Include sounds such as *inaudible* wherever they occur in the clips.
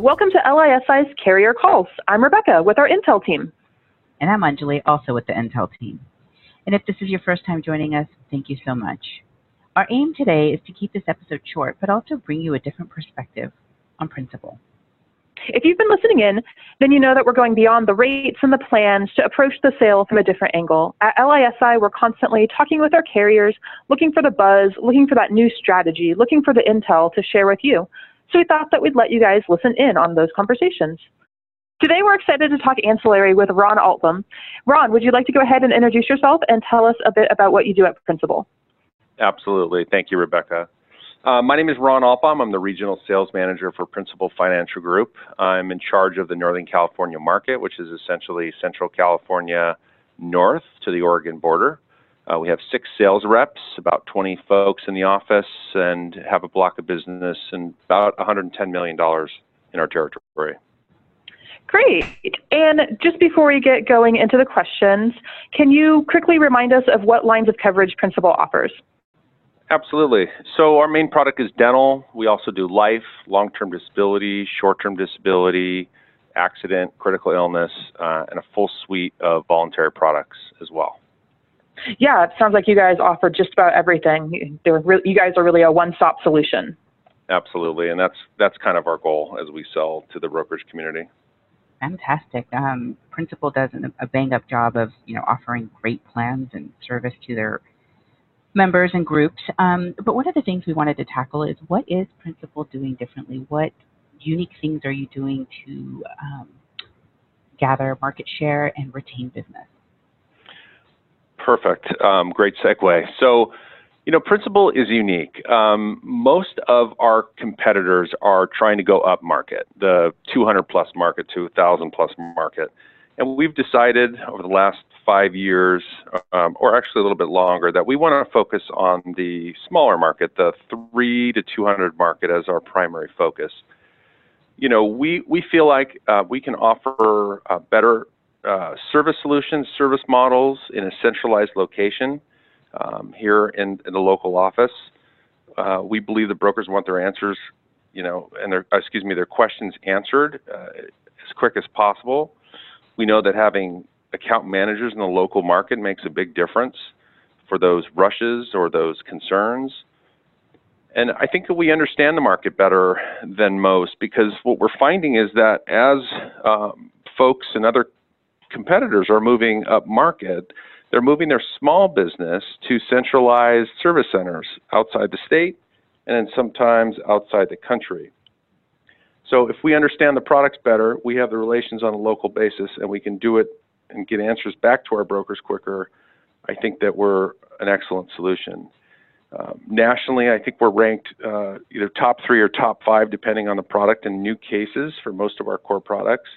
Welcome to LISI's Carrier Calls. I'm Rebecca with our Intel team. And I'm Anjali, also with the Intel team. And if this is your first time joining us, thank you so much. Our aim today is to keep this episode short, but also bring you a different perspective on Principal. If you've been listening in, then you know that we're going beyond the rates and the plans to approach the sale from a different angle. At LISI, we're constantly talking with our carriers, looking for the buzz, looking for that new strategy, looking for the intel to share with you. So we thought that we'd let you guys listen in on those conversations. Today we're excited to talk ancillary with Ron Altham. Ron, would you like to go ahead and introduce yourself and tell us a bit about what you do at Principal? Absolutely. Thank you, Rebecca. Uh, my name is Ron Altham. I'm the regional sales manager for Principal Financial Group. I'm in charge of the Northern California market, which is essentially Central California north to the Oregon border. Uh, we have six sales reps, about 20 folks in the office, and have a block of business and about $110 million in our territory. Great. And just before we get going into the questions, can you quickly remind us of what lines of coverage Principal offers? Absolutely. So our main product is dental. We also do life, long-term disability, short-term disability, accident, critical illness, uh, and a full suite of voluntary products as well. Yeah, it sounds like you guys offer just about everything. Re- you guys are really a one-stop solution. Absolutely, and that's that's kind of our goal as we sell to the brokerage community. Fantastic. Um, Principal does a bang-up job of you know offering great plans and service to their members and groups. Um, but one of the things we wanted to tackle is what is Principal doing differently? What unique things are you doing to um, gather market share and retain business? Perfect. Um, great segue. So, you know, Principal is unique. Um, most of our competitors are trying to go up market, the 200 plus market to 1,000 plus market. And we've decided over the last five years, um, or actually a little bit longer, that we want to focus on the smaller market, the three to 200 market as our primary focus. You know, we, we feel like uh, we can offer uh, better uh, service solutions, service models in a centralized location um, here in, in, the local office. Uh, we believe the brokers want their answers, you know, and their, excuse me, their questions answered uh, as quick as possible. We know that having account managers in the local market makes a big difference for those rushes or those concerns. And I think that we understand the market better than most because what we're finding is that as um, folks and other competitors are moving up market, they're moving their small business to centralized service centers outside the state and then sometimes outside the country. So if we understand the products better, we have the relations on a local basis, and we can do it and get answers back to our brokers quicker. I think that we're an excellent solution. Um, nationally, I think we're ranked uh, either top three or top five, depending on the product, in new cases for most of our core products.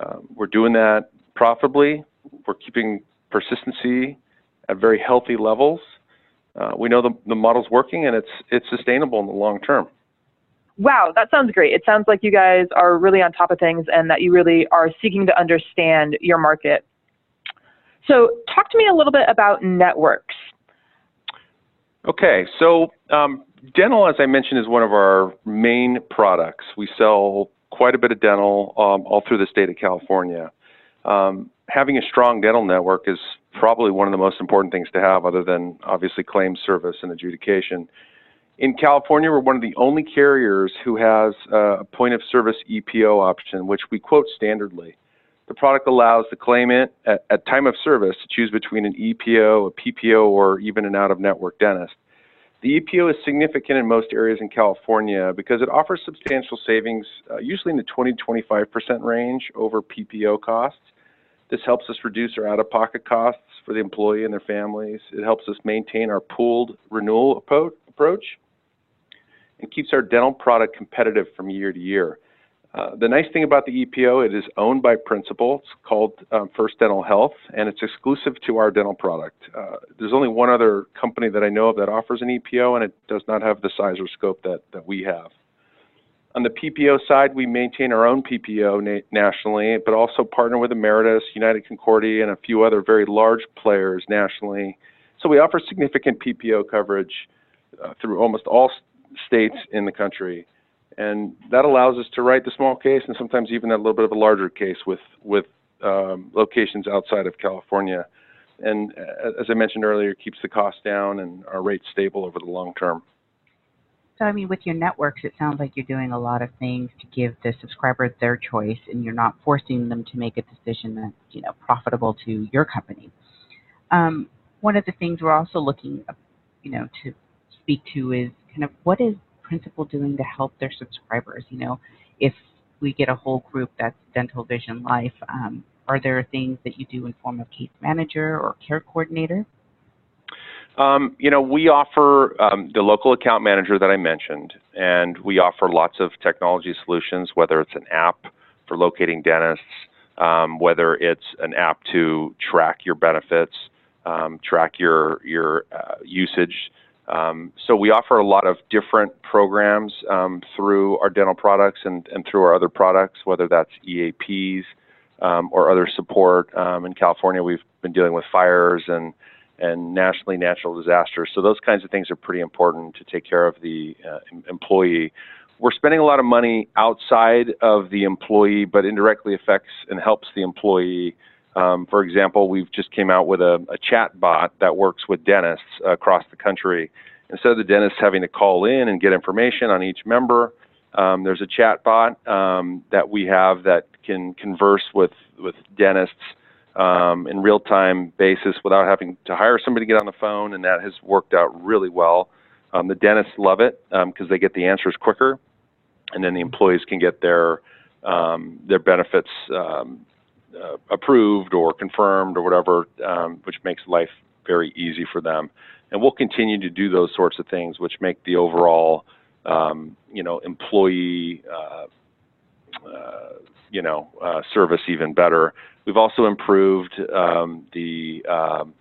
Um, we're doing that profitably. We're keeping persistency at very healthy levels. Uh, we know the, the model's working and it's it's sustainable in the long term. Wow, that sounds great. It sounds like you guys are really on top of things and that you really are seeking to understand your market. So, talk to me a little bit about networks. Okay, so um, dental, as I mentioned, is one of our main products. We sell quite a bit of dental um, all through the state of California. Um, having a strong dental network is probably one of the most important things to have, other than obviously claims service and adjudication. In California, we're one of the only carriers who has a point of service EPO option, which we quote standardly. The product allows the claimant at, at time of service to choose between an EPO, a PPO, or even an out of network dentist. The EPO is significant in most areas in California because it offers substantial savings, uh, usually in the 20 25% range over PPO costs. This helps us reduce our out of pocket costs for the employee and their families. It helps us maintain our pooled renewal approach and keeps our dental product competitive from year to year. Uh, the nice thing about the EPO, it is owned by Principal. It's called um, First Dental Health, and it's exclusive to our dental product. Uh, there's only one other company that I know of that offers an EPO, and it does not have the size or scope that, that we have. On the PPO side, we maintain our own PPO na- nationally, but also partner with Ameritas, United Concordia, and a few other very large players nationally. So we offer significant PPO coverage uh, through almost all states in the country. And that allows us to write the small case and sometimes even a little bit of a larger case with, with um, locations outside of California. And uh, as I mentioned earlier, keeps the cost down and our rates stable over the long term. So, I mean, with your networks, it sounds like you're doing a lot of things to give the subscriber their choice, and you're not forcing them to make a decision that's, you know, profitable to your company. Um, one of the things we're also looking, you know, to speak to is kind of what is Principal doing to help their subscribers? You know, if we get a whole group that's dental, vision, life, um, are there things that you do in form of case manager or care coordinator? Um, you know, we offer um, the local account manager that I mentioned, and we offer lots of technology solutions, whether it's an app for locating dentists, um, whether it's an app to track your benefits, um, track your your uh, usage. Um, so we offer a lot of different programs um, through our dental products and, and through our other products, whether that's EAPs or other support. in California, we've been dealing with fires and and nationally natural disasters. So those kinds of things are pretty important to take care of the uh, employee. We're spending a lot of money outside of the employee, but indirectly affects and helps the employee. Um, for example, we've just came out with a, a chat bot that works with dentists across the country. Instead of the dentist having to call in and get information on each member, um, there's a chat bot um, that we have that can converse with, with dentists um, in real time basis without having to hire somebody to get on the phone, and that has worked out really well. Um, the dentists love it because um, they get the answers quicker, and then the employees can get their um, their benefits um, uh, approved or confirmed or whatever, which makes life very easy for them. And we'll continue to do those sorts of things, which make the overall you know employee uh, uh, you know uh, service even better. We've also improved um, the, um,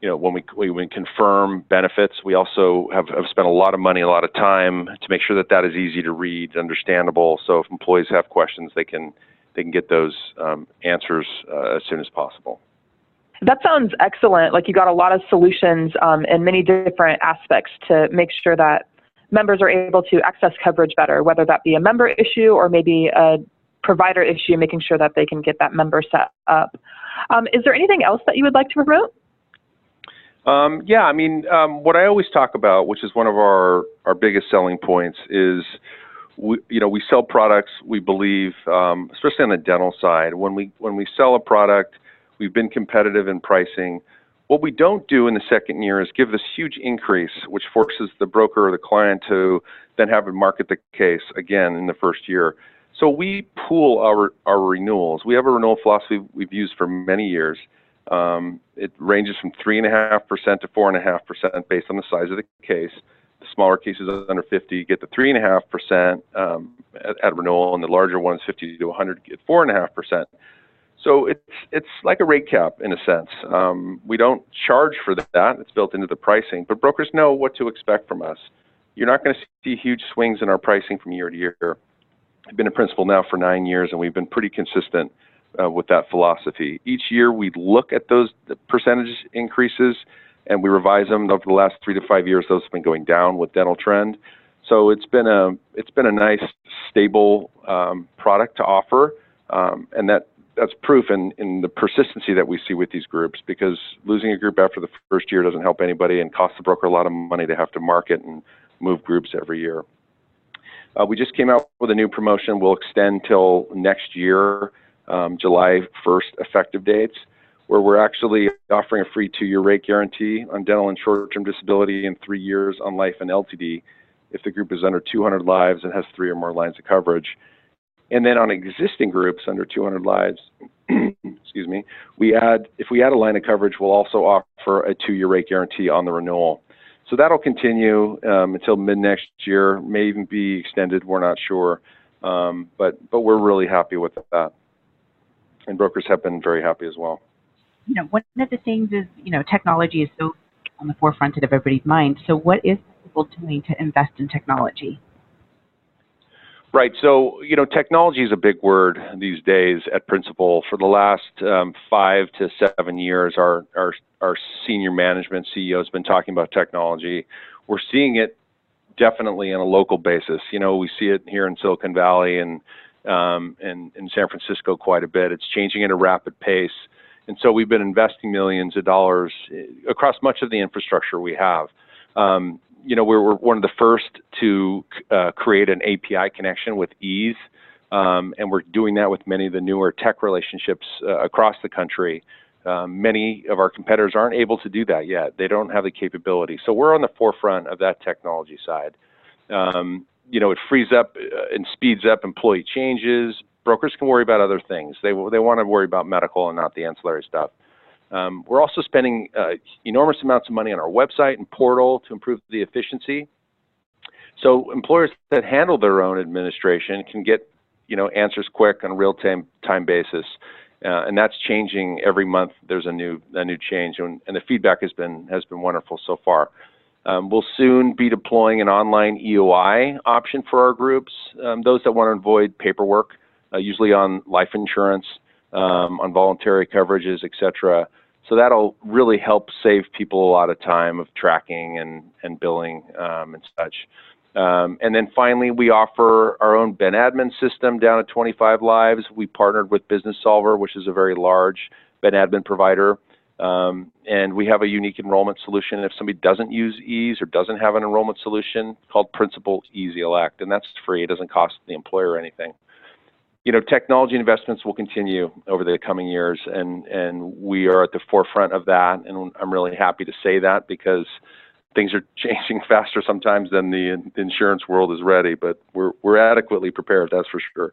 you know, when we, we, we confirm benefits, we also have, have spent a lot of money, a lot of time to make sure that that is easy to read, understandable. So if employees have questions, they can they can get those um, answers uh, as soon as possible. That sounds excellent. Like you got a lot of solutions um, in many different aspects to make sure that members are able to access coverage better, whether that be a member issue or maybe a provider issue, making sure that they can get that member set up. Um, is there anything else that you would like to promote? Um, yeah, I mean, um, what I always talk about, which is one of our, our biggest selling points, is we, you know, we sell products. We believe, um, especially on the dental side, when we when we sell a product, we've been competitive in pricing. What we don't do in the second year is give this huge increase, which forces the broker or the client to then have to market the case again in the first year. So we pool our, our renewals. We have a renewal philosophy we've used for many years. Um, it ranges from 3.5% to 4.5% based on the size of the case. The smaller cases under 50 get the 3.5% um, at, at renewal, and the larger ones, 50 to 100, get 4.5%. So it's it's like a rate cap in a sense. Um, we don't charge for that; it's built into the pricing. But brokers know what to expect from us. You're not going to see huge swings in our pricing from year to year. I've been a principal now for nine years, and we've been pretty consistent uh, with that philosophy. Each year, we look at those percentage increases, and we revise them. Over the last three to five years, those have been going down with dental trend. So it's been a it's been a nice stable um, product to offer, um, and that that's proof in, in the persistency that we see with these groups because losing a group after the first year doesn't help anybody and costs the broker a lot of money to have to market and move groups every year. Uh, we just came out with a new promotion. We'll extend till next year, um, July 1st effective dates, where we're actually offering a free two-year rate guarantee on dental and short-term disability and three years on life and LTD if the group is under 200 lives and has three or more lines of coverage. And then on existing groups under 200 lives, *clears throat* excuse me, we add if we add a line of coverage, we'll also offer a two-year rate guarantee on the renewal. So that'll continue um, until mid next year, may even be extended. We're not sure, um, but but we're really happy with that, and brokers have been very happy as well. You know, one of the things is you know technology is so on the forefront of everybody's mind. So what is people doing to invest in technology? Right. So, you know, technology is a big word these days at Principal. For the last um, five to seven years, our, our, our senior management CEO has been talking about technology. We're seeing it definitely on a local basis. You know, we see it here in Silicon Valley and um, and in San Francisco quite a bit. It's changing at a rapid pace. And so we've been investing millions of dollars eh, across much of the infrastructure we have. Um, you know, we were one of the first to uh, create an API connection with Ease, um, and we're doing that with many of the newer tech relationships uh, across the country. Um, many of our competitors aren't able to do that yet. They don't have the capability. So we're on the forefront of that technology side. Um, you know, it frees up uh, and speeds up employee changes. Brokers can worry about other things. They, they want to worry about medical and not the ancillary stuff. Um, we're also spending uh, enormous amounts of money on our website and portal to improve the efficiency. So employers that handle their own administration can get, you know, answers quick on a real-time time basis, uh, and that's changing every month. There's a new a new change, and, and the feedback has been has been wonderful so far. Um, we'll soon be deploying an online EOI option for our groups, um, those that want to avoid paperwork, uh, usually on life insurance, um, on voluntary coverages, etc. So that'll really help save people a lot of time of tracking and, and billing um, and such. Um, and then finally, we offer our own Ben admin system down at 25 lives. We partnered with Businessolver, which is a very large Ben admin provider. Um, and we have a unique enrollment solution. If somebody doesn't use EASE or doesn't have an enrollment solution called Principal Easy Elect, and that's free. It doesn't cost the employer anything you know, technology investments will continue over the coming years, and we are at the forefront of that. And I'm really happy to say that because things are *laughs* changing faster sometimes than the insurance world is ready. But we're we're adequately prepared, that's for sure.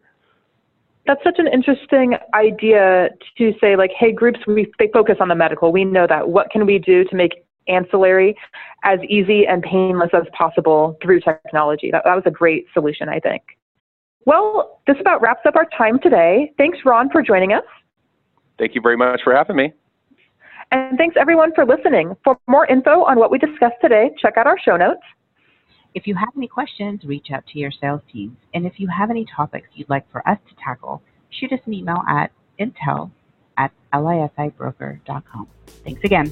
That's such an interesting idea to say, like, hey, groups, we they focus on the medical. We know that. What can we do to make ancillary as easy and painless as possible through technology? That was a great solution, I think. Well, this about wraps up our time today. Thanks, Ron, for joining us. Thank you very much for having me. And thanks, everyone, for listening. For more info on what we discussed today, check out our show notes. If you have any questions, reach out to your sales teams. And if you have any topics you'd like for us to tackle, shoot us an email at intel at lisibroker.com. Thanks again.